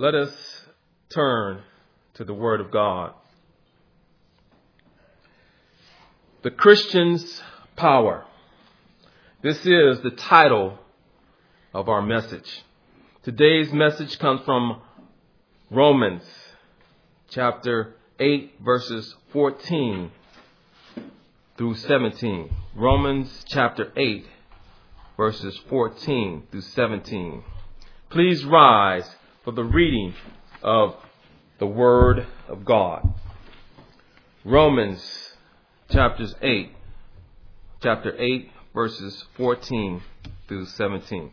Let us turn to the Word of God. The Christian's Power. This is the title of our message. Today's message comes from Romans chapter 8, verses 14 through 17. Romans chapter 8, verses 14 through 17. Please rise for the reading of the Word of God. Romans chapters 8, chapter 8, verses 14 through 17.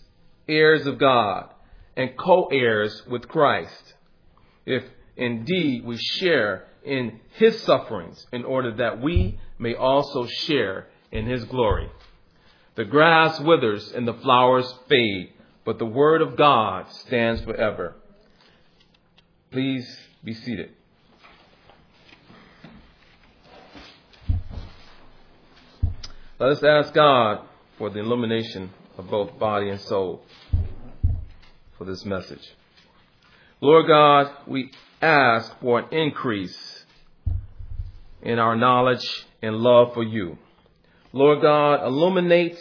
heirs of God, and co heirs with Christ, if indeed we share in his sufferings, in order that we may also share in his glory. The grass withers and the flowers fade, but the word of God stands forever. Please be seated. Let us ask God for the illumination of both body and soul for this message. Lord God, we ask for an increase in our knowledge and love for you. Lord God, illuminate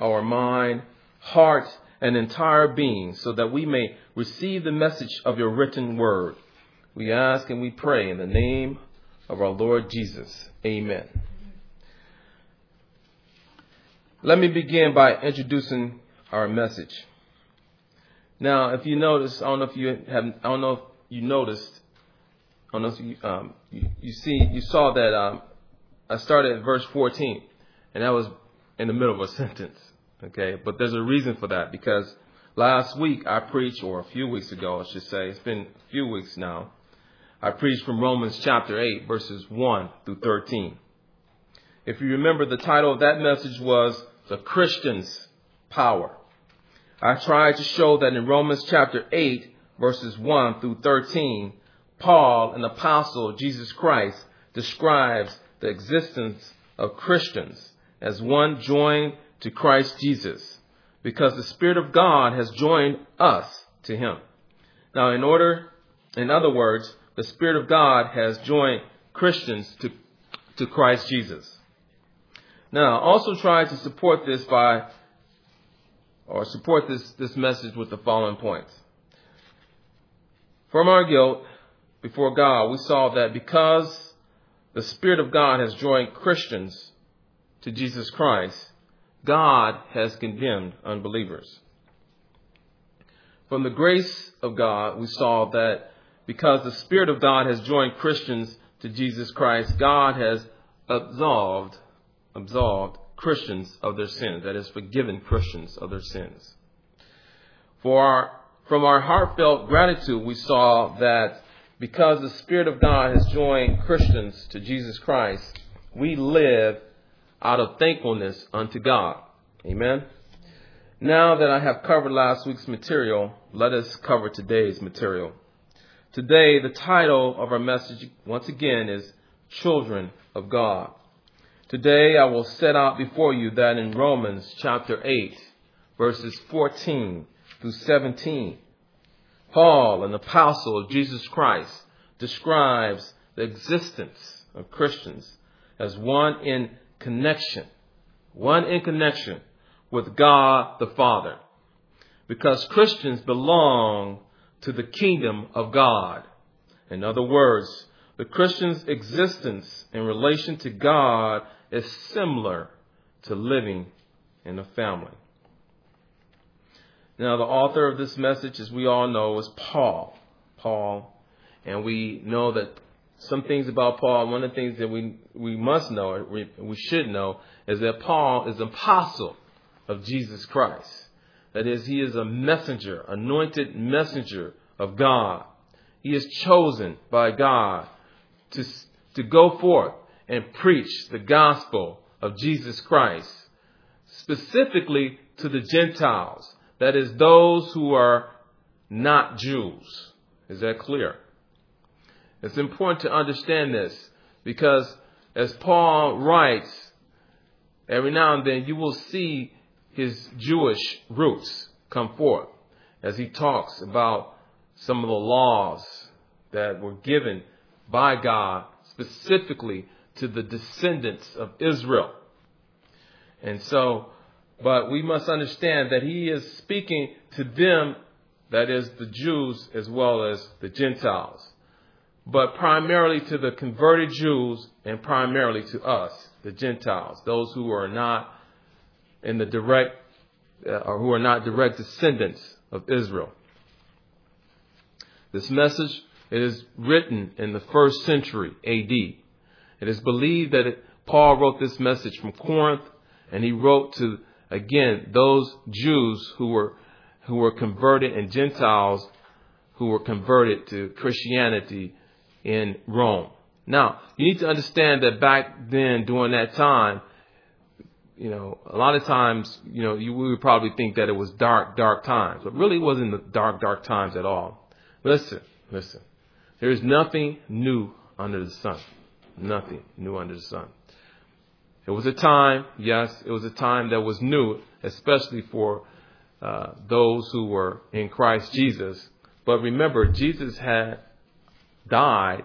our mind, heart, and entire being so that we may receive the message of your written word. We ask and we pray in the name of our Lord Jesus. Amen. Let me begin by introducing our message. Now, if you notice, I don't know if you have, I don't know if you noticed, I don't know if you, um, you, you see, you saw that um, I started at verse 14, and that was in the middle of a sentence. Okay, but there's a reason for that because last week I preached, or a few weeks ago, I should say, it's been a few weeks now. I preached from Romans chapter 8, verses 1 through 13. If you remember, the title of that message was the Christian's power. I tried to show that in Romans chapter 8, verses 1 through 13, Paul, an apostle of Jesus Christ, describes the existence of Christians as one joined to Christ Jesus, because the Spirit of God has joined us to Him. Now, in order, in other words, the Spirit of God has joined Christians to, to Christ Jesus. Now, also try to support this by, or support this, this message with the following points. From our guilt before God, we saw that because the Spirit of God has joined Christians to Jesus Christ, God has condemned unbelievers. From the grace of God, we saw that because the Spirit of God has joined Christians to Jesus Christ, God has absolved absolved Christians of their sins, that is, forgiven Christians of their sins. For our, from our heartfelt gratitude, we saw that because the Spirit of God has joined Christians to Jesus Christ, we live out of thankfulness unto God. Amen. Now that I have covered last week's material, let us cover today's material. Today, the title of our message, once again, is Children of God. Today I will set out before you that in Romans chapter 8, verses 14 through 17, Paul, an apostle of Jesus Christ, describes the existence of Christians as one in connection, one in connection with God the Father. Because Christians belong to the kingdom of God. In other words, the Christian's existence in relation to God is similar to living in a family. Now, the author of this message, as we all know, is Paul. Paul. And we know that some things about Paul, one of the things that we, we must know, we, we should know, is that Paul is an apostle of Jesus Christ. That is, he is a messenger, anointed messenger of God. He is chosen by God to, to go forth and preach the gospel of Jesus Christ, specifically to the Gentiles, that is, those who are not Jews. Is that clear? It's important to understand this because as Paul writes, every now and then you will see his Jewish roots come forth as he talks about some of the laws that were given by God specifically to the descendants of Israel. And so, but we must understand that he is speaking to them, that is the Jews as well as the Gentiles but primarily to the converted Jews and primarily to us, the Gentiles, those who are not in the direct uh, or who are not direct descendants of Israel. This message is written in the first century AD. It is believed that it, Paul wrote this message from Corinth, and he wrote to again those Jews who were who were converted and Gentiles who were converted to Christianity in Rome. Now, you need to understand that back then, during that time, you know, a lot of times, you know, you would probably think that it was dark, dark times, but really it wasn't the dark, dark times at all. Listen, listen. There is nothing new under the sun. Nothing new under the sun. It was a time, yes, it was a time that was new, especially for uh, those who were in Christ Jesus. But remember, Jesus had died,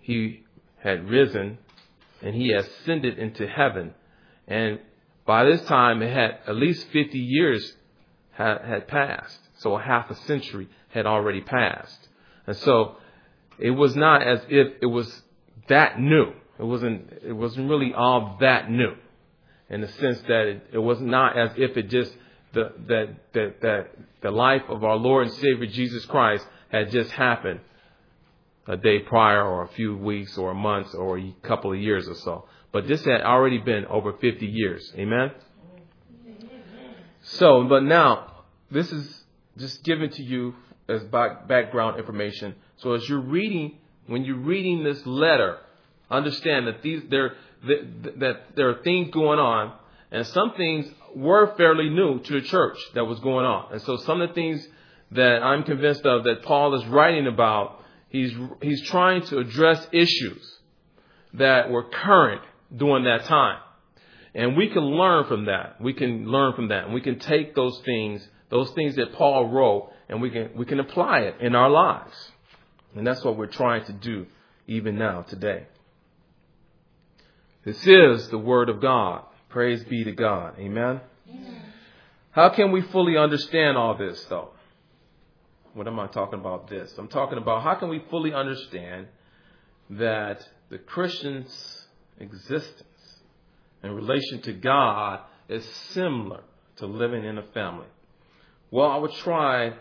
he had risen and he ascended into heaven. And by this time, it had at least 50 years had, had passed. So a half a century had already passed. And so it was not as if it was that new. It wasn't, it wasn't really all that new in the sense that it, it was not as if it just, the, that, that, that the life of our Lord and Savior Jesus Christ had just happened a day prior or a few weeks or months or a couple of years or so. But this had already been over 50 years. Amen? So, but now, this is just given to you as background information. So as you're reading, when you're reading this letter, understand that these, there, that, that there are things going on, and some things were fairly new to the church that was going on. And so some of the things that I'm convinced of that Paul is writing about, he's, he's trying to address issues that were current during that time. And we can learn from that. We can learn from that. And we can take those things, those things that Paul wrote, and we can, we can apply it in our lives. And that's what we're trying to do even now, today. This is the Word of God. Praise be to God. Amen. Amen. How can we fully understand all this, though? What am I talking about this? I'm talking about how can we fully understand that the Christian's existence in relation to God is similar to living in a family. Well, I would try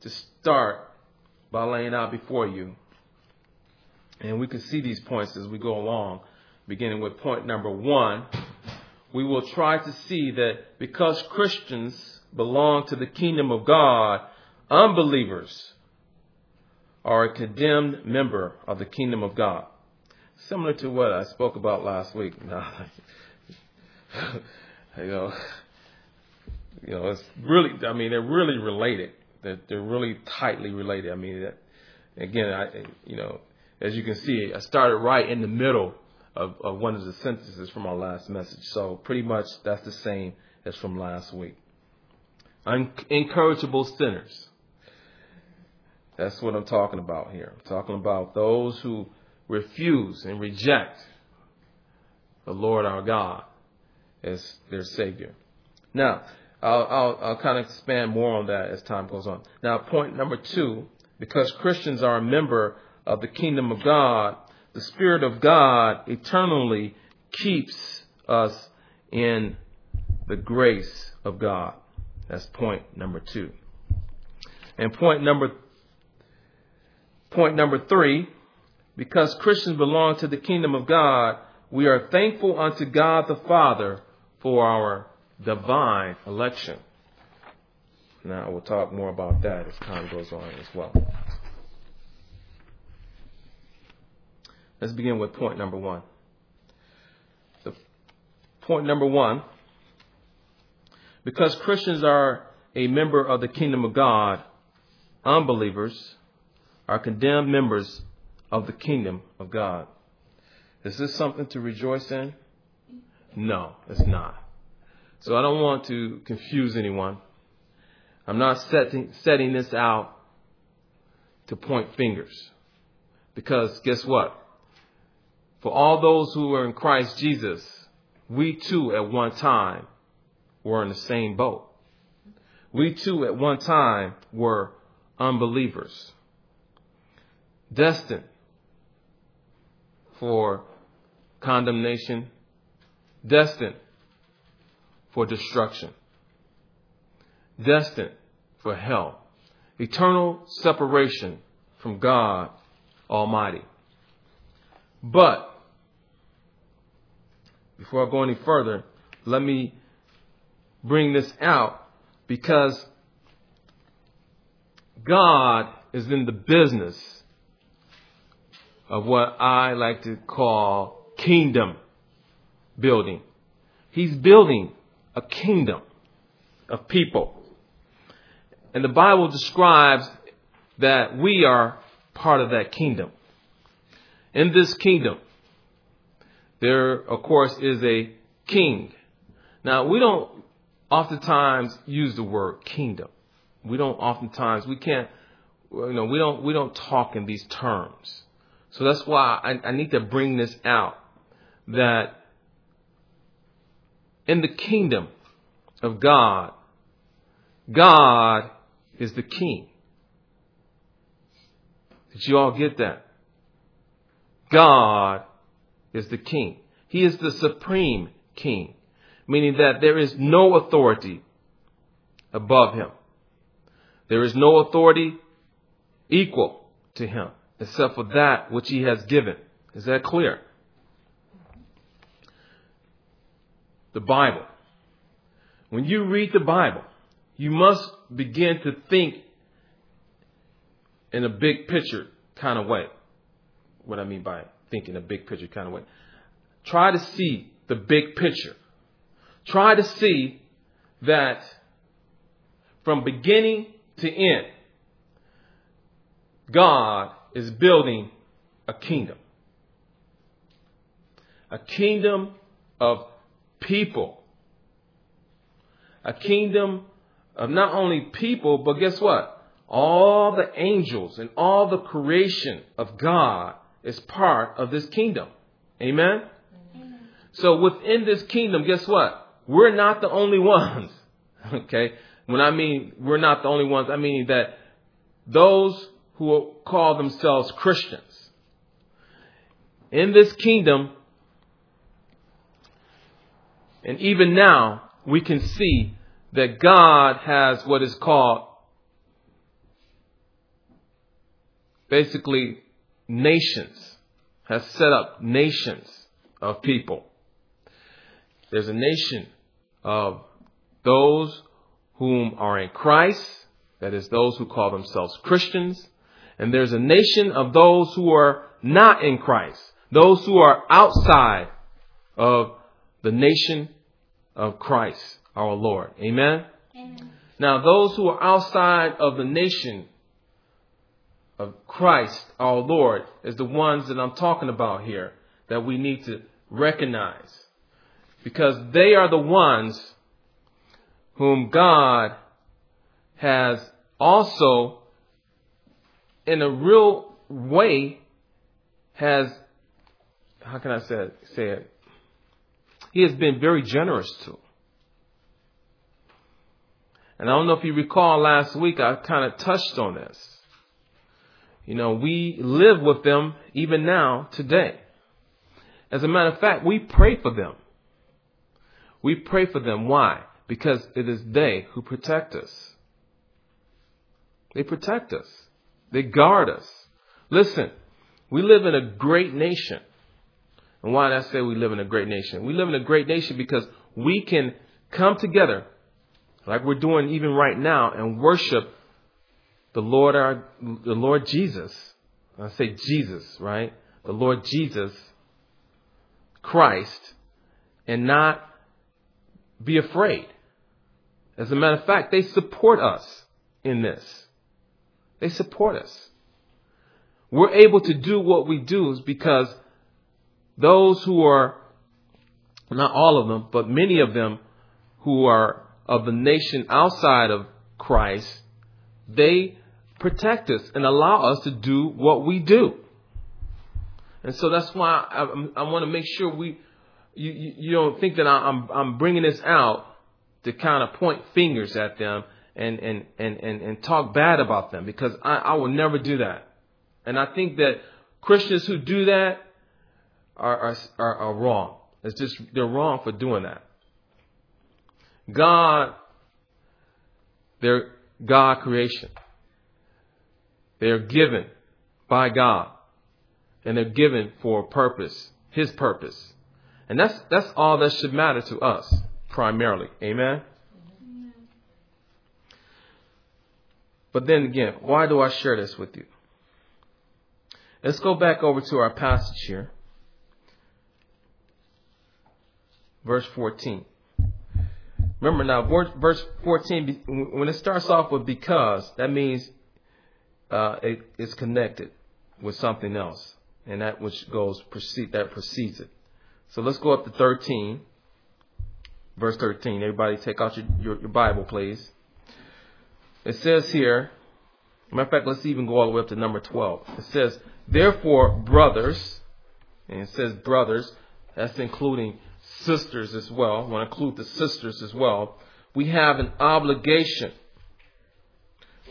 to start by laying out before you, and we can see these points as we go along, beginning with point number one. We will try to see that because Christians belong to the kingdom of God, Unbelievers are a condemned member of the kingdom of God. Similar to what I spoke about last week. you know, you know, it's really, I mean, they're really related. They're, they're really tightly related. I mean, that, again, I, you know, as you can see, I started right in the middle of, of one of the sentences from our last message. So pretty much that's the same as from last week. Incorrigible sinners. That's what I'm talking about here. I'm talking about those who refuse and reject the Lord our God as their Savior. Now, I'll, I'll, I'll kind of expand more on that as time goes on. Now, point number two, because Christians are a member of the kingdom of God, the Spirit of God eternally keeps us in the grace of God. That's point number two. And point number point number three, because Christians belong to the kingdom of God, we are thankful unto God the Father for our divine election. Now we'll talk more about that as time goes on as well. Let's begin with point number one. The point number one, because Christians are a member of the kingdom of God, unbelievers are condemned members of the kingdom of God. Is this something to rejoice in? No, it's not. So I don't want to confuse anyone. I'm not setting, setting this out to point fingers. Because guess what? For all those who are in Christ Jesus, we too at one time were in the same boat. We too at one time were unbelievers, destined for condemnation, destined for destruction, destined for hell, eternal separation from God Almighty. But, before I go any further, let me bring this out because God is in the business of what I like to call kingdom building. He's building a kingdom of people. And the Bible describes that we are part of that kingdom. In this kingdom, there, of course, is a king. Now, we don't oftentimes use the word kingdom. We don't oftentimes, we can't, you know, we don't, we don't talk in these terms. So that's why I, I need to bring this out that in the kingdom of God, God is the king. Did you all get that? God is the king. He is the supreme king, meaning that there is no authority above him. There is no authority equal to him except for that which he has given. Is that clear? The Bible. When you read the Bible, you must begin to think in a big picture kind of way. What I mean by thinking a big picture kind of way. Try to see the big picture. Try to see that from beginning to end, God is building a kingdom. A kingdom of people. A kingdom of not only people, but guess what? All the angels and all the creation of God is part of this kingdom. Amen? Amen? So within this kingdom, guess what? We're not the only ones. Okay? When I mean we're not the only ones, I mean that those who call themselves Christians in this kingdom, and even now, we can see that God has what is called basically nations, has set up nations of people. There's a nation of those whom are in Christ, that is, those who call themselves Christians, and there's a nation of those who are not in Christ, those who are outside of the nation of Christ, our Lord. Amen? Amen? Now, those who are outside of the nation of Christ, our Lord, is the ones that I'm talking about here that we need to recognize. Because they are the ones whom God has also, in a real way, has, how can I say it? Say it? He has been very generous to. And I don't know if you recall last week, I kind of touched on this. You know, we live with them even now, today. As a matter of fact, we pray for them. We pray for them. Why? Because it is they who protect us. They protect us. They guard us. Listen, we live in a great nation. And why did I say we live in a great nation? We live in a great nation because we can come together, like we're doing even right now, and worship the Lord our the Lord Jesus. I say Jesus, right? The Lord Jesus Christ and not be afraid. As a matter of fact, they support us in this. They support us. We're able to do what we do because those who are, not all of them, but many of them who are of the nation outside of Christ, they protect us and allow us to do what we do. And so that's why I, I, want to make sure we, you, you, don't think that I, I'm, I'm bringing this out to kind of point fingers at them and, and, and, and, and talk bad about them because I, I will never do that. And I think that Christians who do that are, are, are, wrong. It's just, they're wrong for doing that. God, they're God creation. They're given by God and they're given for a purpose, His purpose. And that's, that's all that should matter to us primarily. Amen? But then again, why do I share this with you? Let's go back over to our passage here. Verse 14. Remember now, verse 14, when it starts off with because, that means uh, it's connected with something else and that which goes precede that precedes it. So let's go up to 13, verse 13. Everybody, take out your, your, your Bible, please. It says here. Matter of fact, let's even go all the way up to number 12. It says, Therefore, brothers, and it says brothers, that's including sisters as well. I want to include the sisters as well. We have an obligation,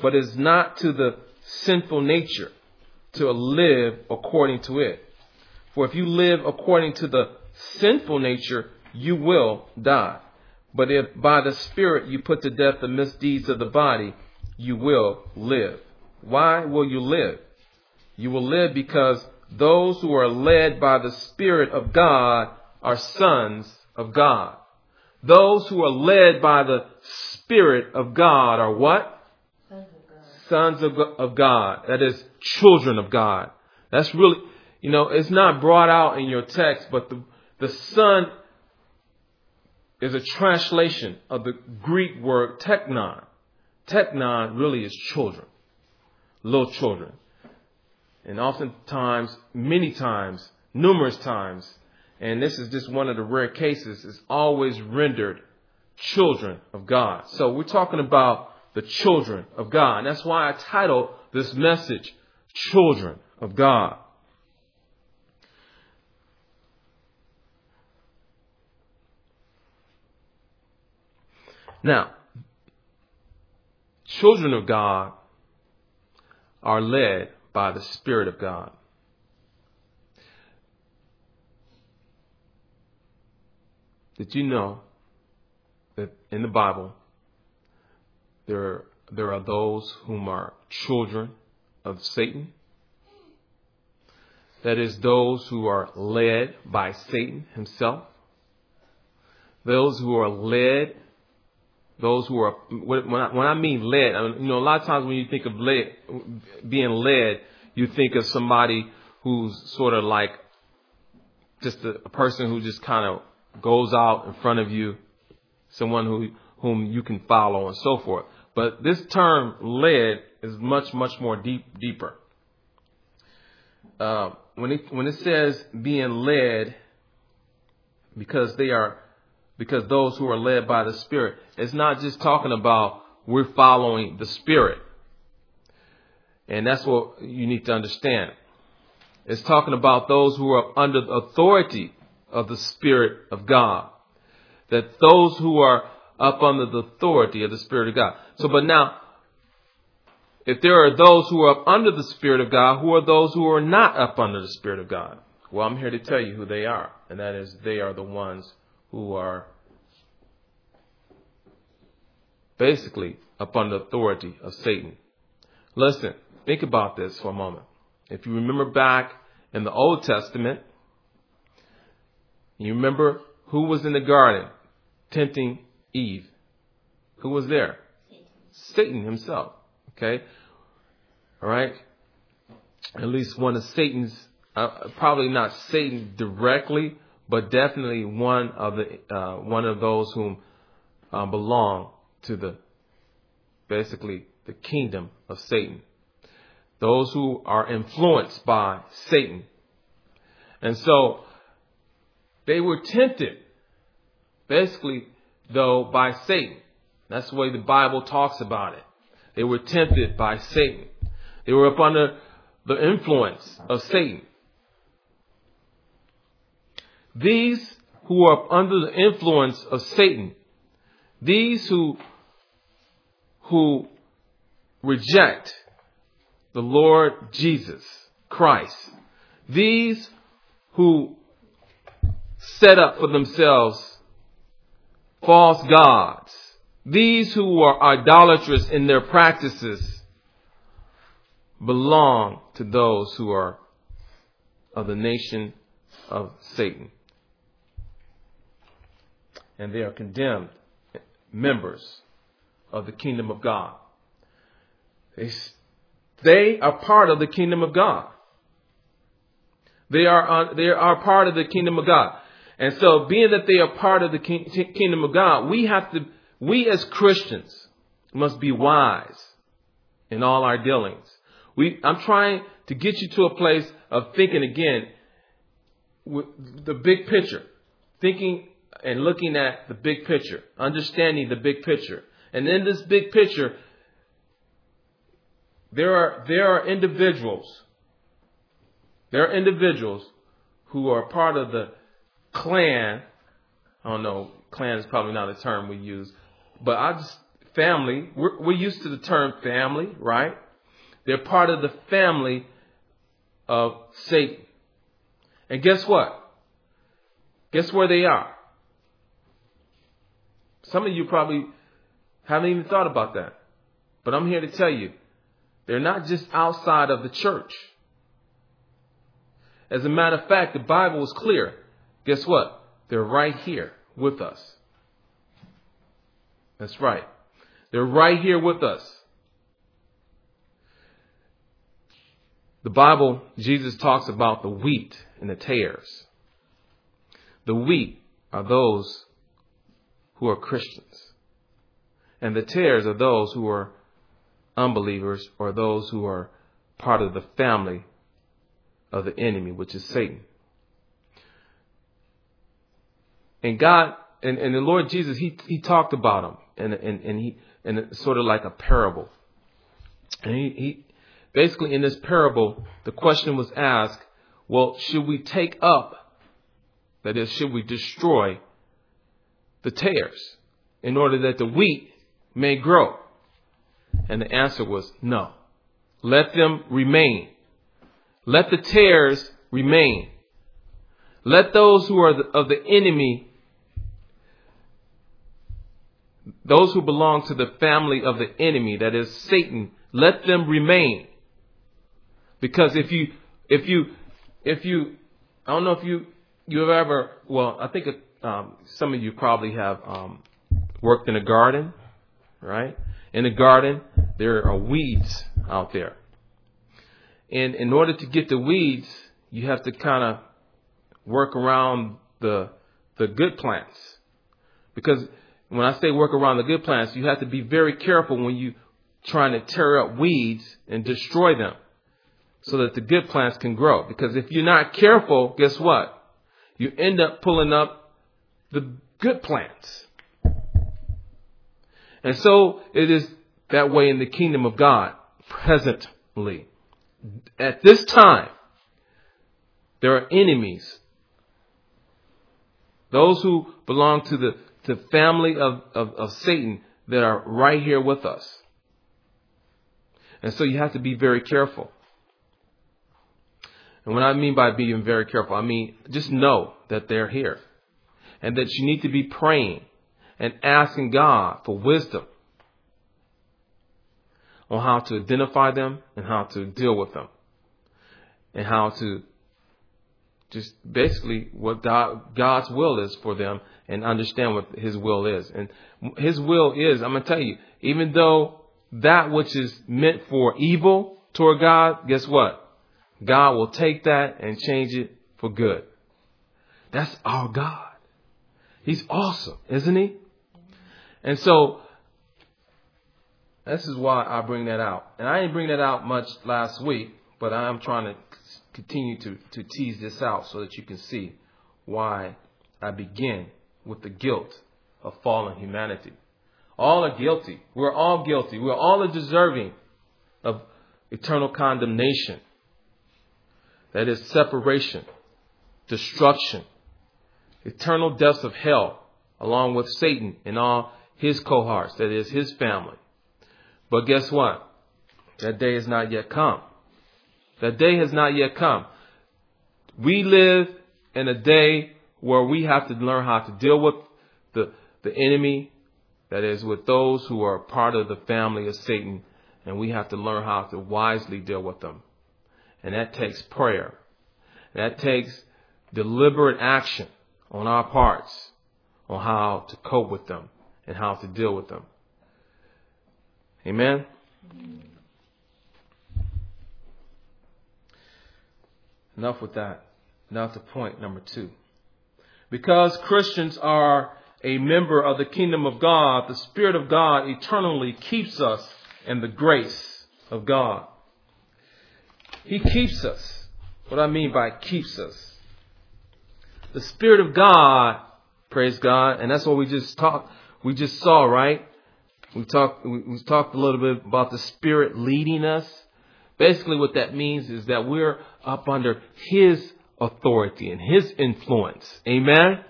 but it's not to the sinful nature to live according to it. For if you live according to the sinful nature, you will die. But if by the Spirit you put to death the misdeeds of the body, you will live. Why will you live? You will live because those who are led by the Spirit of God are sons of God. Those who are led by the Spirit of God are what? sons of, of God. That is children of God. That's really, you know, it's not brought out in your text, but the, the son is a translation of the Greek word teknon. Teknon really is children, little children. And oftentimes, many times, numerous times, and this is just one of the rare cases, is always rendered children of God. So we're talking about the children of God. And that's why I titled this message, Children of God. Now, children of God are led by the Spirit of God. Did you know that in the Bible, there, there are those whom are children of Satan. That is, those who are led by Satan himself. Those who are led, those who are, when I, when I mean led, I mean, you know, a lot of times when you think of led, being led, you think of somebody who's sort of like just a, a person who just kind of goes out in front of you, someone who, whom you can follow and so forth. But this term led is much, much more deep, deeper. Uh, when it, when it says being led, because they are, because those who are led by the Spirit, it's not just talking about we're following the Spirit. And that's what you need to understand. It's talking about those who are under the authority of the Spirit of God. That those who are up under the authority of the Spirit of God. So, but now, if there are those who are up under the Spirit of God, who are those who are not up under the Spirit of God? Well, I'm here to tell you who they are, and that is they are the ones who are basically up under the authority of Satan. Listen, think about this for a moment. If you remember back in the Old Testament, you remember who was in the garden tempting Eve? Who was there? Satan himself. Okay? All right? At least one of Satan's, uh, probably not Satan directly, but definitely one of the uh, one of those whom uh, belong to the basically the kingdom of Satan. Those who are influenced by Satan. And so they were tempted, basically, though, by Satan. That's the way the Bible talks about it. They were tempted by Satan. They were up under the influence of Satan. These who are under the influence of Satan, these who who reject the Lord Jesus Christ, these who set up for themselves false gods, these who are idolatrous in their practices, belong to those who are of the nation of Satan. And they are condemned members of the kingdom of God. They, are part of the kingdom of God. They are, uh, they are part of the kingdom of God. And so, being that they are part of the kingdom of God, we have to, we as Christians must be wise in all our dealings. We, I'm trying to get you to a place of thinking again with the big picture, thinking and looking at the big picture, understanding the big picture. And in this big picture, there are, there are individuals, there are individuals who are part of the clan. I don't know, clan is probably not a term we use, but I just, family, we're, we're used to the term family, right? They're part of the family of Satan. And guess what? Guess where they are? Some of you probably haven't even thought about that. But I'm here to tell you, they're not just outside of the church. As a matter of fact, the Bible is clear. Guess what? They're right here with us. That's right. They're right here with us. The Bible, Jesus talks about the wheat and the tares. The wheat are those who are Christians. And the tares are those who are unbelievers or those who are part of the family of the enemy, which is Satan. And God and, and the Lord Jesus, he he talked about them and and, and he and sort of like a parable. And he, he basically in this parable, the question was asked, well, should we take up, that is, should we destroy the tares in order that the wheat may grow? And the answer was no. Let them remain. Let the tares remain. Let those who are of the enemy, those who belong to the family of the enemy, that is Satan, let them remain. Because if you, if you, if you, I don't know if you, you have ever, well, I think um, some of you probably have um, worked in a garden, right? In a garden, there are weeds out there. And in order to get the weeds, you have to kind of work around the the good plants. Because when I say work around the good plants, you have to be very careful when you trying to tear up weeds and destroy them so that the good plants can grow. Because if you're not careful, guess what? You end up pulling up the good plants. And so it is that way in the kingdom of God presently. At this time, there are enemies. Those who belong to the to family of, of, of Satan that are right here with us. And so you have to be very careful. And what I mean by being very careful, I mean just know that they're here and that you need to be praying and asking God for wisdom on how to identify them and how to deal with them and how to just basically what God, God's will is for them and understand what His will is. And His will is, I'm going to tell you, even though that which is meant for evil toward God, guess what? God will take that and change it for good. That's our God. He's awesome, isn't he? And so, this is why I bring that out. And I didn't bring that out much last week, but I'm trying to continue to, to tease this out so that you can see why I begin with the guilt of fallen humanity. All are guilty. We're all guilty. We're all deserving of eternal condemnation. That is separation, destruction, eternal deaths of hell, along with Satan and all his cohorts, that is his family. But guess what? That day has not yet come. That day has not yet come. We live in a day where we have to learn how to deal with the, the enemy, that is, with those who are part of the family of Satan, and we have to learn how to wisely deal with them. And that takes prayer. That takes deliberate action on our parts on how to cope with them and how to deal with them. Amen? Enough with that. Now to point number two. Because Christians are a member of the kingdom of God, the Spirit of God eternally keeps us in the grace of God. He keeps us. What I mean by keeps us. The Spirit of God, praise God, and that's what we just talked, we just saw, right? We talked, we talked a little bit about the Spirit leading us. Basically, what that means is that we're up under His authority and His influence. Amen?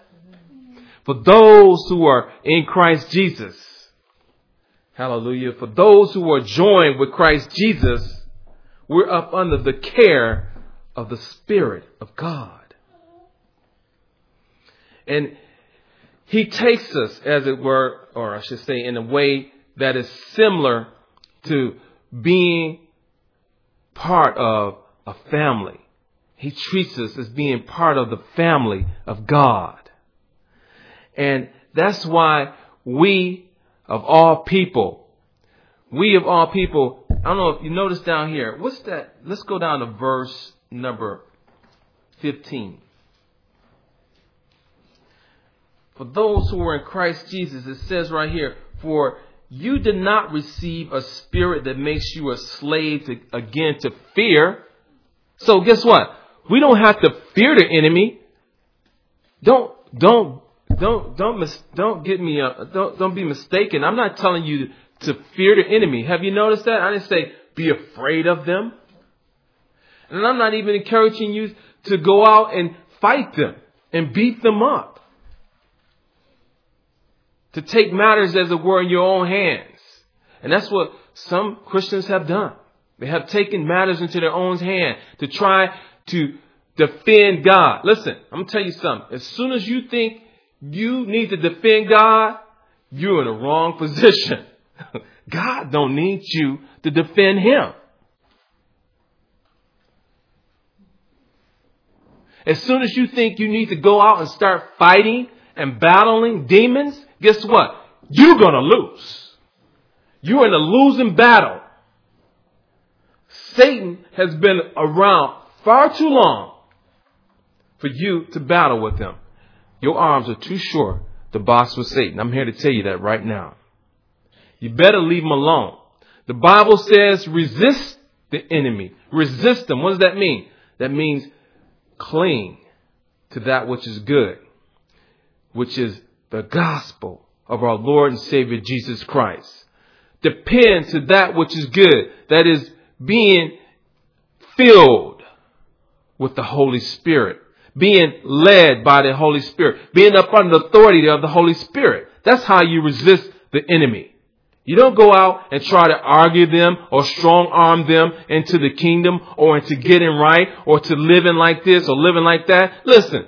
For those who are in Christ Jesus, hallelujah, for those who are joined with Christ Jesus, we're up under the care of the Spirit of God. And He takes us, as it were, or I should say, in a way that is similar to being part of a family. He treats us as being part of the family of God. And that's why we, of all people, we of all people, I don't know if you notice down here, what's that? Let's go down to verse number 15. For those who are in Christ Jesus, it says right here, for you did not receive a spirit that makes you a slave to, again to fear. So guess what? We don't have to fear the enemy. Don't, don't, don't, don't, mis- don't get me, uh, don't, don't be mistaken. I'm not telling you to fear the enemy. Have you noticed that? I didn't say be afraid of them. And I'm not even encouraging you to go out and fight them and beat them up to take matters, as it were, in your own hands. And that's what some Christians have done. They have taken matters into their own hand to try to defend God. Listen, I'm gonna tell you something. As soon as you think you need to defend God, you're in the wrong position. God don't need you to defend Him. As soon as you think you need to go out and start fighting and battling demons, guess what? You're going to lose. You're in a losing battle. Satan has been around far too long for you to battle with him. Your arms are too short to box with Satan. I'm here to tell you that right now. You better leave him alone. The Bible says resist the enemy. Resist him. What does that mean? That means cling to that which is good, which is the gospel of our Lord and Savior Jesus Christ. Depend to that which is good, that is being filled with the Holy Spirit, being led by the Holy Spirit, being up under the authority of the Holy Spirit. That's how you resist the enemy. You don't go out and try to argue them or strong arm them into the kingdom or into getting right or to living like this or living like that. Listen,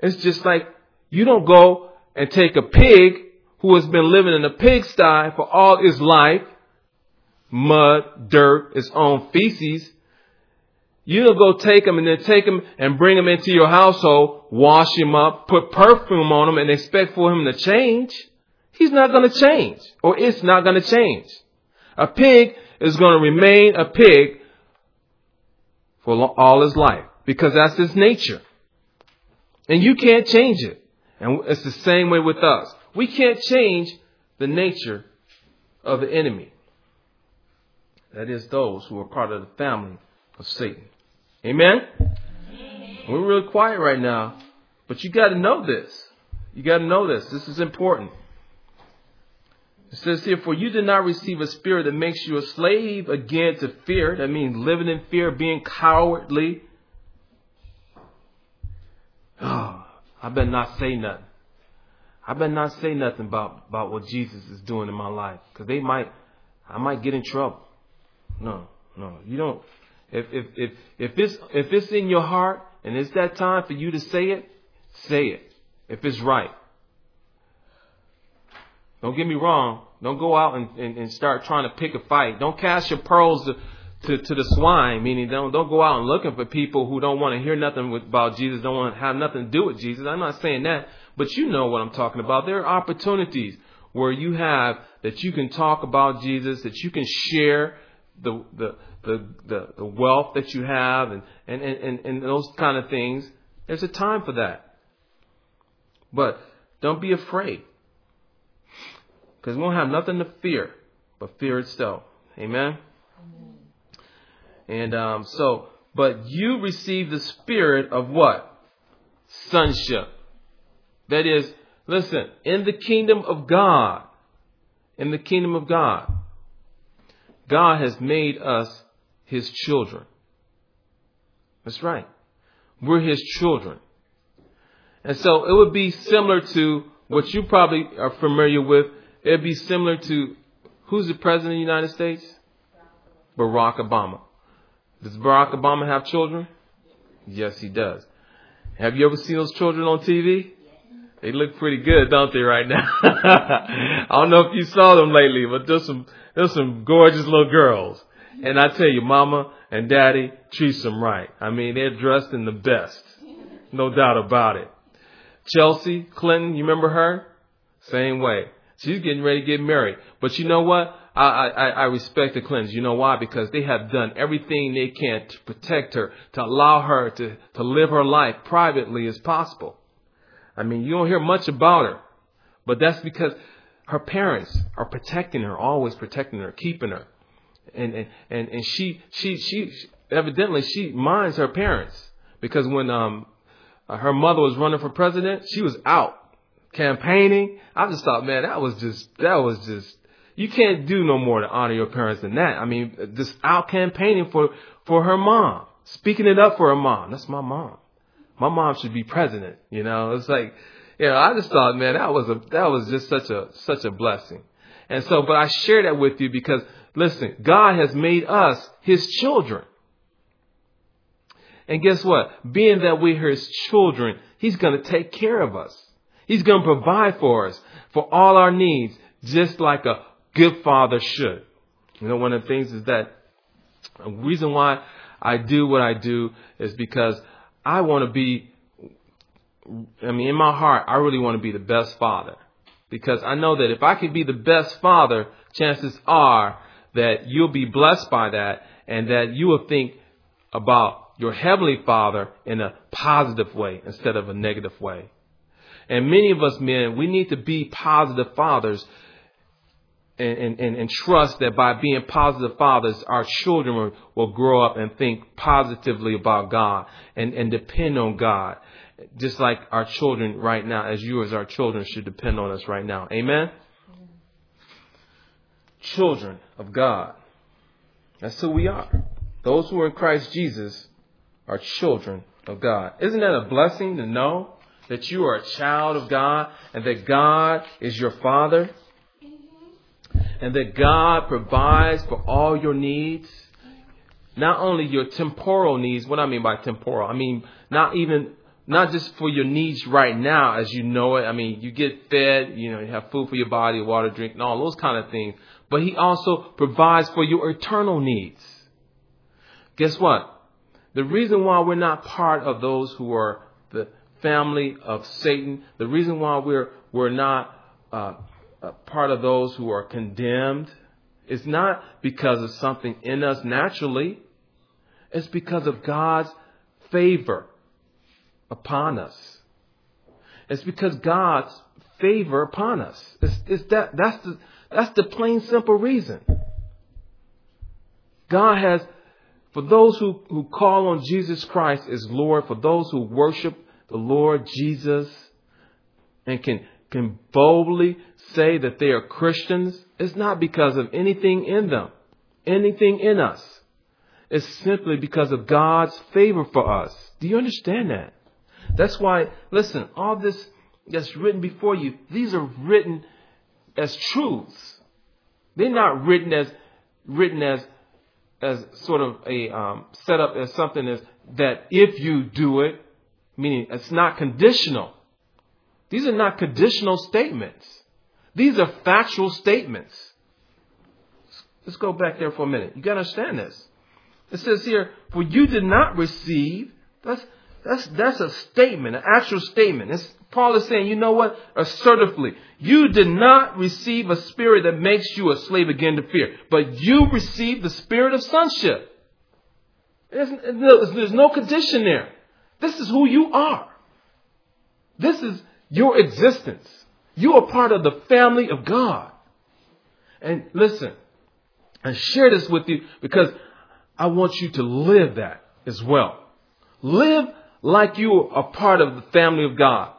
it's just like you don't go and take a pig who has been living in a pigsty for all his life, mud, dirt, his own feces. You don't go take him and then take him and bring him into your household, wash him up, put perfume on him and expect for him to change. He's not going to change or it's not going to change. A pig is going to remain a pig for all his life because that's his nature. And you can't change it. And it's the same way with us. We can't change the nature of the enemy. That is those who are part of the family of Satan. Amen? Amen. We're really quiet right now, but you got to know this. You got to know this. This is important. It says here, for you did not receive a spirit that makes you a slave again to fear. That means living in fear, being cowardly. Oh, I better not say nothing. I better not say nothing about, about what Jesus is doing in my life. Cause they might, I might get in trouble. No, no, you don't. If, if, if, if it's, if it's in your heart and it's that time for you to say it, say it. If it's right. Don't get me wrong. Don't go out and, and, and start trying to pick a fight. Don't cast your pearls to, to, to the swine, meaning don't, don't go out and looking for people who don't want to hear nothing with, about Jesus, don't want to have nothing to do with Jesus. I'm not saying that, but you know what I'm talking about. There are opportunities where you have that you can talk about Jesus, that you can share the, the, the, the, the wealth that you have and, and, and, and those kind of things. There's a time for that. But don't be afraid. Because we won't have nothing to fear but fear itself. Amen? Amen. And um, so, but you receive the spirit of what? Sonship. That is, listen, in the kingdom of God, in the kingdom of God, God has made us his children. That's right. We're his children. And so it would be similar to what you probably are familiar with. It would be similar to who's the president of the United States? Barack Obama. Does Barack Obama have children? Yes, he does. Have you ever seen those children on TV? They look pretty good, don't they, right now? I don't know if you saw them lately, but there's some there's some gorgeous little girls. And I tell you, mama and daddy treats them right. I mean, they're dressed in the best. No doubt about it. Chelsea Clinton, you remember her? Same way. She's getting ready to get married. But you know what? I, I, I respect the Clintons. You know why? Because they have done everything they can to protect her, to allow her to, to live her life privately as possible. I mean, you don't hear much about her, but that's because her parents are protecting her, always protecting her, keeping her. And, and, and, and she, she, she, evidently she minds her parents because when, um, her mother was running for president, she was out campaigning. I just thought, man, that was just, that was just, you can't do no more to honor your parents than that. I mean, just out campaigning for, for her mom, speaking it up for her mom. That's my mom. My mom should be president. You know, it's like, you know, I just thought, man, that was a, that was just such a, such a blessing. And so, but I share that with you because listen, God has made us his children. And guess what? Being that we're his children, he's going to take care of us. He's going to provide for us for all our needs, just like a good father should. You know, one of the things is that the reason why I do what I do is because I want to be, I mean, in my heart, I really want to be the best father. Because I know that if I can be the best father, chances are that you'll be blessed by that and that you will think about your heavenly father in a positive way instead of a negative way. And many of us men, we need to be positive fathers and, and, and, trust that by being positive fathers, our children will, grow up and think positively about God and, and depend on God. Just like our children right now, as you as our children should depend on us right now. Amen? Children of God. That's who we are. Those who are in Christ Jesus are children of God. Isn't that a blessing to know that you are a child of God and that God is your Father? And that God provides for all your needs, not only your temporal needs, what I mean by temporal, I mean not even not just for your needs right now as you know it. I mean, you get fed, you know, you have food for your body, water, drink, and all those kind of things. But he also provides for your eternal needs. Guess what? The reason why we're not part of those who are the family of Satan, the reason why we're we're not uh, part of those who are condemned, is not because of something in us naturally. It's because of God's favor upon us. It's because God's favor upon us. It's, it's that, that's the, that's the plain simple reason. God has, for those who, who call on Jesus Christ as Lord, for those who worship the Lord Jesus and can, can boldly say that they are Christians, it's not because of anything in them, anything in us. It's simply because of God's favor for us. Do you understand that? That's why, listen, all this that's written before you, these are written as truths. They're not written as written as as sort of a um, set up as something as that if you do it, meaning it's not conditional. These are not conditional statements. These are factual statements. Let's go back there for a minute. You got to understand this. It says here, "For you did not receive." That's that's, that's a statement, an actual statement. It's, Paul is saying, you know what? Assertively, you did not receive a spirit that makes you a slave again to fear, but you received the spirit of sonship. There's, there's no condition there. This is who you are. This is your existence. You are part of the family of God. And listen, I share this with you because I want you to live that as well. Live like you are part of the family of God.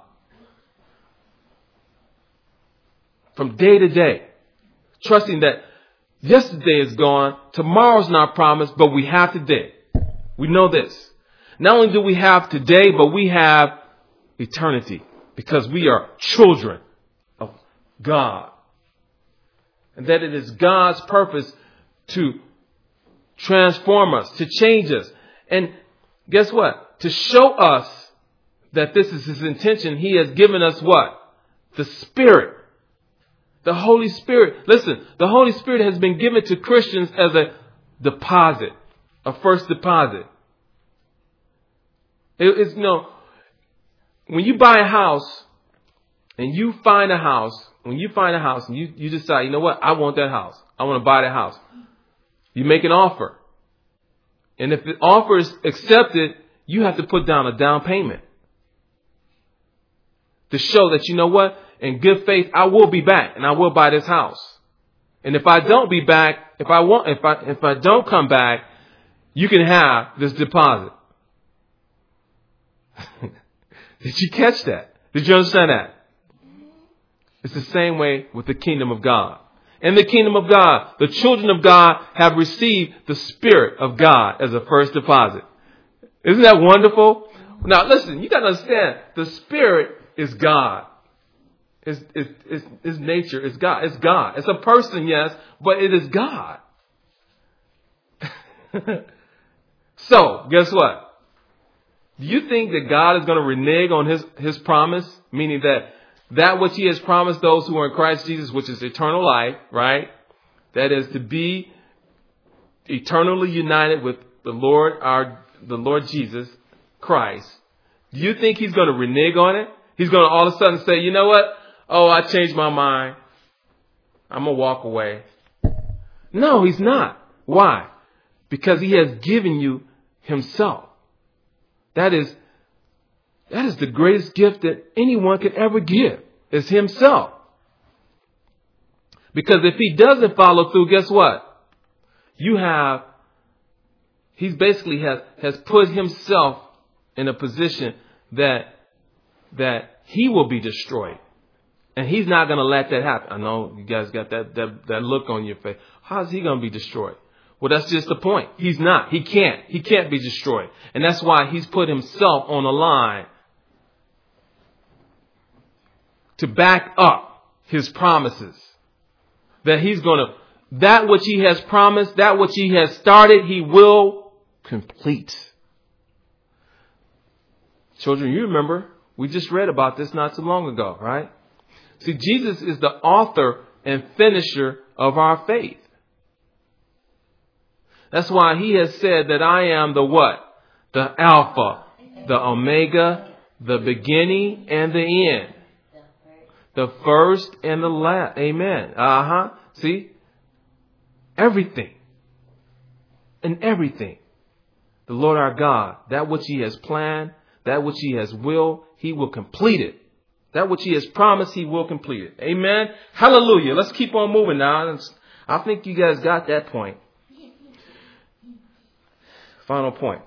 From day to day, trusting that yesterday is gone, tomorrow's not promised, but we have today. We know this. Not only do we have today, but we have eternity because we are children of God. And that it is God's purpose to transform us, to change us. And guess what? to show us that this is his intention, he has given us what? The Spirit. The Holy Spirit. Listen, the Holy Spirit has been given to Christians as a deposit, a first deposit. it's, you know, when you buy a house and you find a house, when you find a house and you, you decide, you know what, I want that house. I want to buy that house. You make an offer. And if the offer is accepted, you have to put down a down payment to show that you know what, in good faith, I will be back and I will buy this house. And if I don't be back, if I want, if I if I don't come back, you can have this deposit. Did you catch that? Did you understand that? It's the same way with the kingdom of God. In the kingdom of God, the children of God have received the Spirit of God as a first deposit. Isn't that wonderful? Now listen, you gotta understand, the Spirit is God. His, his, his nature is God. It's God. It's a person, yes, but it is God. so, guess what? Do you think that God is going to renege on his, his promise? Meaning that that which he has promised those who are in Christ Jesus, which is eternal life, right? That is to be eternally united with the Lord our the Lord Jesus Christ, do you think he's going to renege on it? He's going to all of a sudden say, you know what? Oh, I changed my mind. I'm going to walk away. No, he's not. Why? Because he has given you himself. That is, that is the greatest gift that anyone could ever give is himself. Because if he doesn't follow through, guess what? You have He's basically has, has put himself in a position that, that he will be destroyed. And he's not going to let that happen. I know you guys got that, that, that look on your face. How's he going to be destroyed? Well, that's just the point. He's not. He can't. He can't be destroyed. And that's why he's put himself on the line to back up his promises. that he's going to, that which he has promised, that which he has started, he will complete. Children, you remember, we just read about this not so long ago, right? See, Jesus is the author and finisher of our faith. That's why he has said that I am the what? The Alpha, the Omega, the beginning and the end. The first and the last. Amen. Uh huh. See? Everything. And everything. The Lord our God, that which He has planned, that which He has willed, He will complete it. That which He has promised, He will complete it. Amen. Hallelujah. Let's keep on moving now. I think you guys got that point. Final point.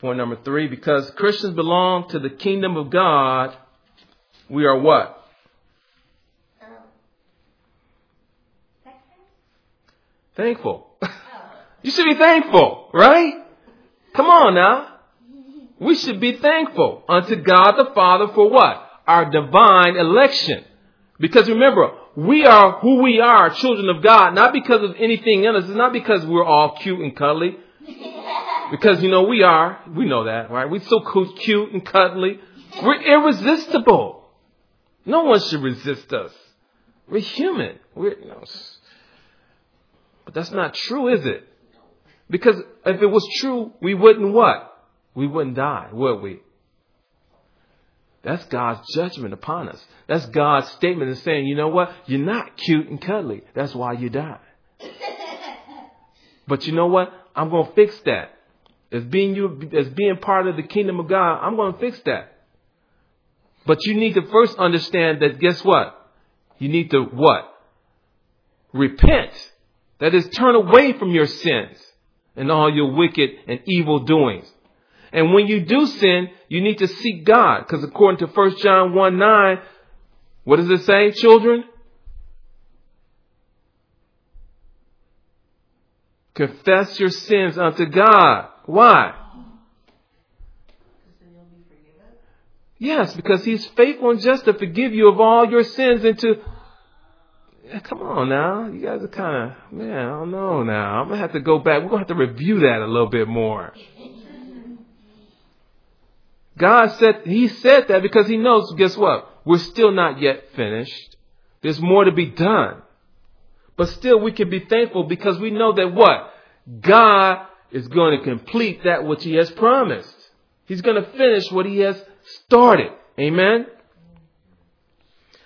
Point number three, because Christians belong to the kingdom of God, we are what? Thankful. you should be thankful, right? Come on now. We should be thankful unto God the Father for what? Our divine election. Because remember, we are who we are, children of God, not because of anything in us. It's not because we're all cute and cuddly. Because, you know, we are. We know that, right? We're so cute and cuddly. We're irresistible. No one should resist us. We're human. We're, you know, but that's not true, is it? Because if it was true, we wouldn't what? We wouldn't die, would we? That's God's judgment upon us. That's God's statement of saying, you know what? You're not cute and cuddly. That's why you die. But you know what? I'm going to fix that. As being you, as being part of the kingdom of God, I'm going to fix that. But you need to first understand that guess what? You need to what? Repent. That is turn away from your sins and all your wicked and evil doings. And when you do sin, you need to seek God. Because according to 1 John 1 9, what does it say, children? Confess your sins unto God. Why? Yes, because He's faithful and just to forgive you of all your sins and to. Come on now. You guys are kind of, man, I don't know now. I'm going to have to go back. We're going to have to review that a little bit more. God said, He said that because He knows, guess what? We're still not yet finished. There's more to be done. But still we can be thankful because we know that what? God is going to complete that which He has promised. He's going to finish what He has started. Amen?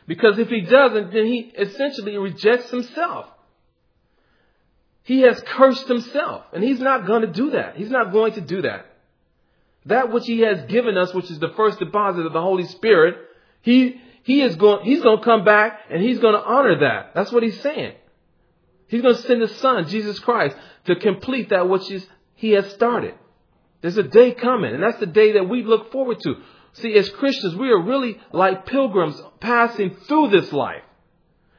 Because if He doesn't, then He essentially rejects Himself. He has cursed Himself. And He's not going to do that. He's not going to do that. That which he has given us, which is the first deposit of the Holy Spirit, he, he is going, he's going to come back and he's going to honor that. That's what he's saying. He's going to send his son, Jesus Christ, to complete that which is, he has started. There's a day coming, and that's the day that we look forward to. See, as Christians, we are really like pilgrims passing through this life.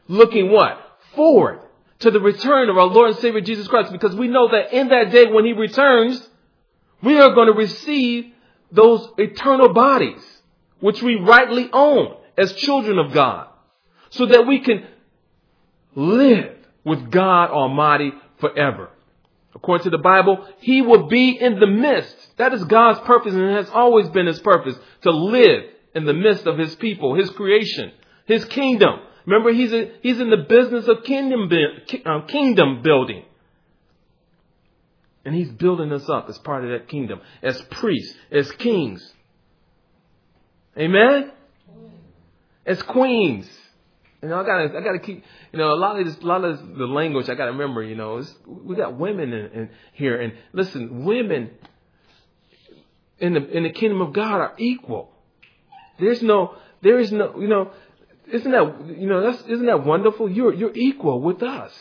Looking what? Forward to the return of our Lord and Savior Jesus Christ, because we know that in that day when he returns, we are going to receive those eternal bodies, which we rightly own as children of God, so that we can live with God Almighty forever. According to the Bible, He will be in the midst. That is God's purpose and it has always been His purpose to live in the midst of His people, His creation, His kingdom. Remember, He's, a, he's in the business of kingdom, uh, kingdom building. And he's building us up as part of that kingdom, as priests, as kings. Amen? As queens. You know, I gotta, I gotta keep, you know, a lot of this, a lot of the language I gotta remember, you know, we got women in, in here, and listen, women in the, in the kingdom of God are equal. There's no, there is no, you know, isn't that, you know, that's, isn't that wonderful? You're, you're equal with us,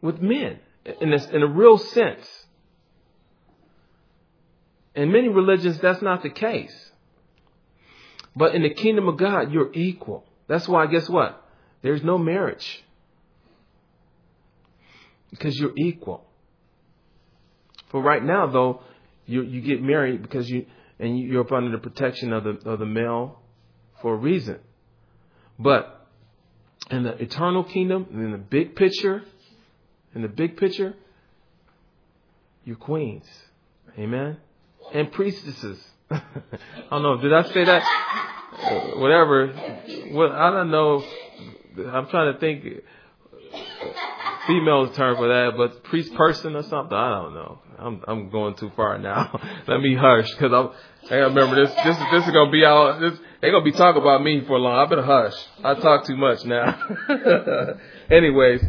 with men, in a, in a real sense. In many religions, that's not the case. But in the kingdom of God, you're equal. That's why, guess what? There's no marriage. Because you're equal. For right now, though, you, you get married because you, and you're up under the protection of the, of the male for a reason. But in the eternal kingdom, in the big picture, in the big picture, you're queens. Amen? And priestesses. I don't know. Did I say that? Uh, whatever. Well, I don't know. I'm trying to think uh, female term for that, but priest person or something. I don't know. I'm I'm going too far now. Let me hush because I'm. I remember this. This is this is gonna be out. This they're gonna be talking about me for a long. I better hush. I talk too much now. Anyways,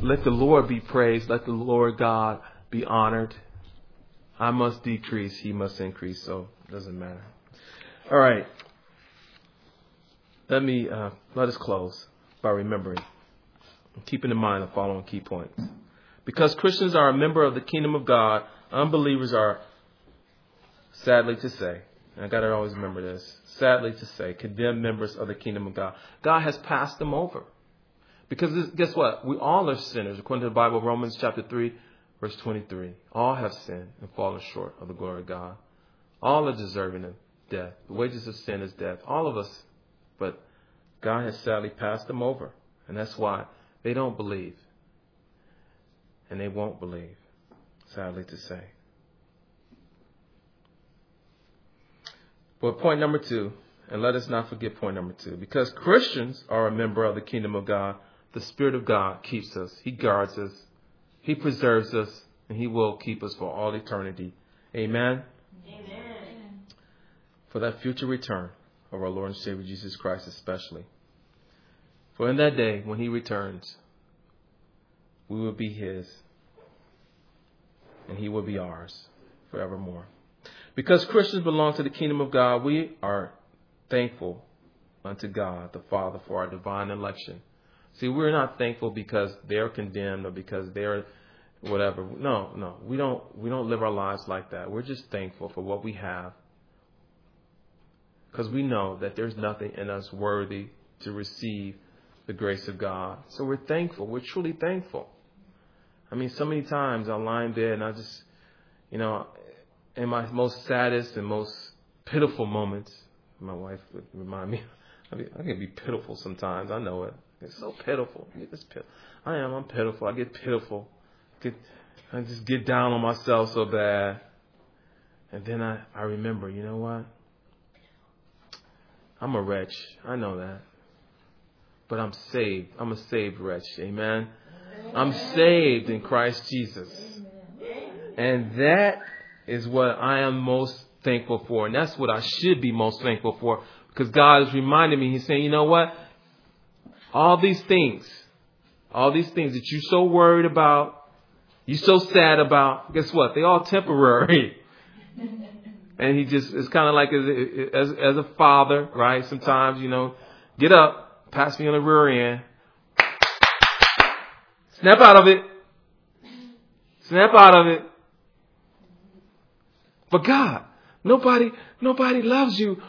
let the Lord be praised. Let the Lord God be honored. I must decrease. He must increase. So it doesn't matter. All right. Let me uh, let us close by remembering, keeping in mind the following key points. Because Christians are a member of the kingdom of God, unbelievers are, sadly to say, and I got to always remember this, sadly to say, condemned members of the kingdom of God. God has passed them over. Because guess what? We all are sinners, according to the Bible, Romans chapter 3, verse 23. All have sinned and fallen short of the glory of God. All are deserving of death. The wages of sin is death. All of us. But God has sadly passed them over. And that's why they don't believe and they won't believe, sadly to say. But point number two, and let us not forget point number two, because Christians are a member of the kingdom of God, the Spirit of God keeps us, He guards us, He preserves us, and He will keep us for all eternity. Amen? Amen. For that future return of our Lord and Savior Jesus Christ, especially. For in that day, when He returns, we will be His, and He will be ours forevermore. Because Christians belong to the kingdom of God, we are thankful unto God the Father for our divine election. See, we're not thankful because they're condemned or because they're whatever. No, no. We don't we don't live our lives like that. We're just thankful for what we have. Because we know that there's nothing in us worthy to receive the grace of God. So we're thankful. We're truly thankful. I mean, so many times I lie in bed and I just, you know, in my most saddest and most pitiful moments, my wife would remind me, I can be pitiful sometimes. I know it. It's so pitiful. It's I am. I'm pitiful. I get pitiful. Get, I just get down on myself so bad. And then I, I remember, you know what? I'm a wretch. I know that. But I'm saved. I'm a saved wretch. Amen. I'm saved in Christ Jesus. And that is what I am most thankful for. And that's what I should be most thankful for. Because God is reminding me, He's saying, you know what? All these things, all these things that you're so worried about, you're so sad about, guess what? They're all temporary. and he just, it's kind of like as, as, as a father, right? Sometimes, you know, get up, pass me on the rear end, Snap out of it. Snap out of it. But God, nobody, nobody loves you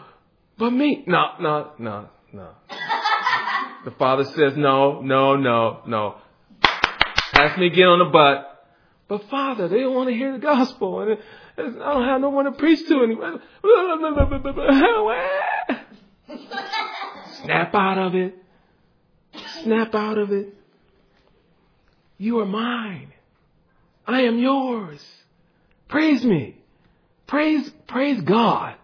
but me. No, no, no, no. The father says, no, no, no, no. Pass me again on the butt. But father, they don't want to hear the gospel. And I don't have no one to preach to anymore. Snap out of it. Snap out of it. You are mine. I am yours. Praise me. Praise, praise God.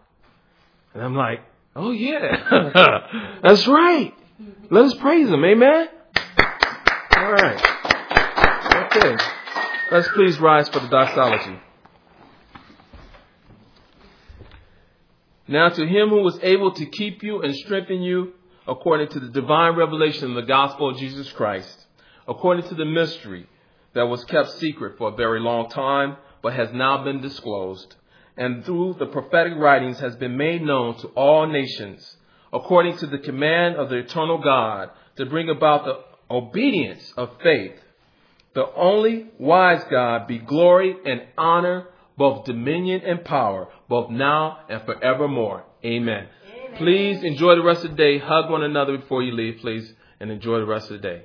And I'm like, oh yeah, that's right. Let us praise Him. Amen. All right. Okay. Let's please rise for the doxology. Now to him who was able to keep you and strengthen you according to the divine revelation of the gospel of Jesus Christ according to the mystery that was kept secret for a very long time, but has now been disclosed, and through the prophetic writings has been made known to all nations, according to the command of the eternal God, to bring about the obedience of faith. The only wise God be glory and honor, both dominion and power, both now and forevermore. Amen. Amen. Please enjoy the rest of the day. Hug one another before you leave, please, and enjoy the rest of the day.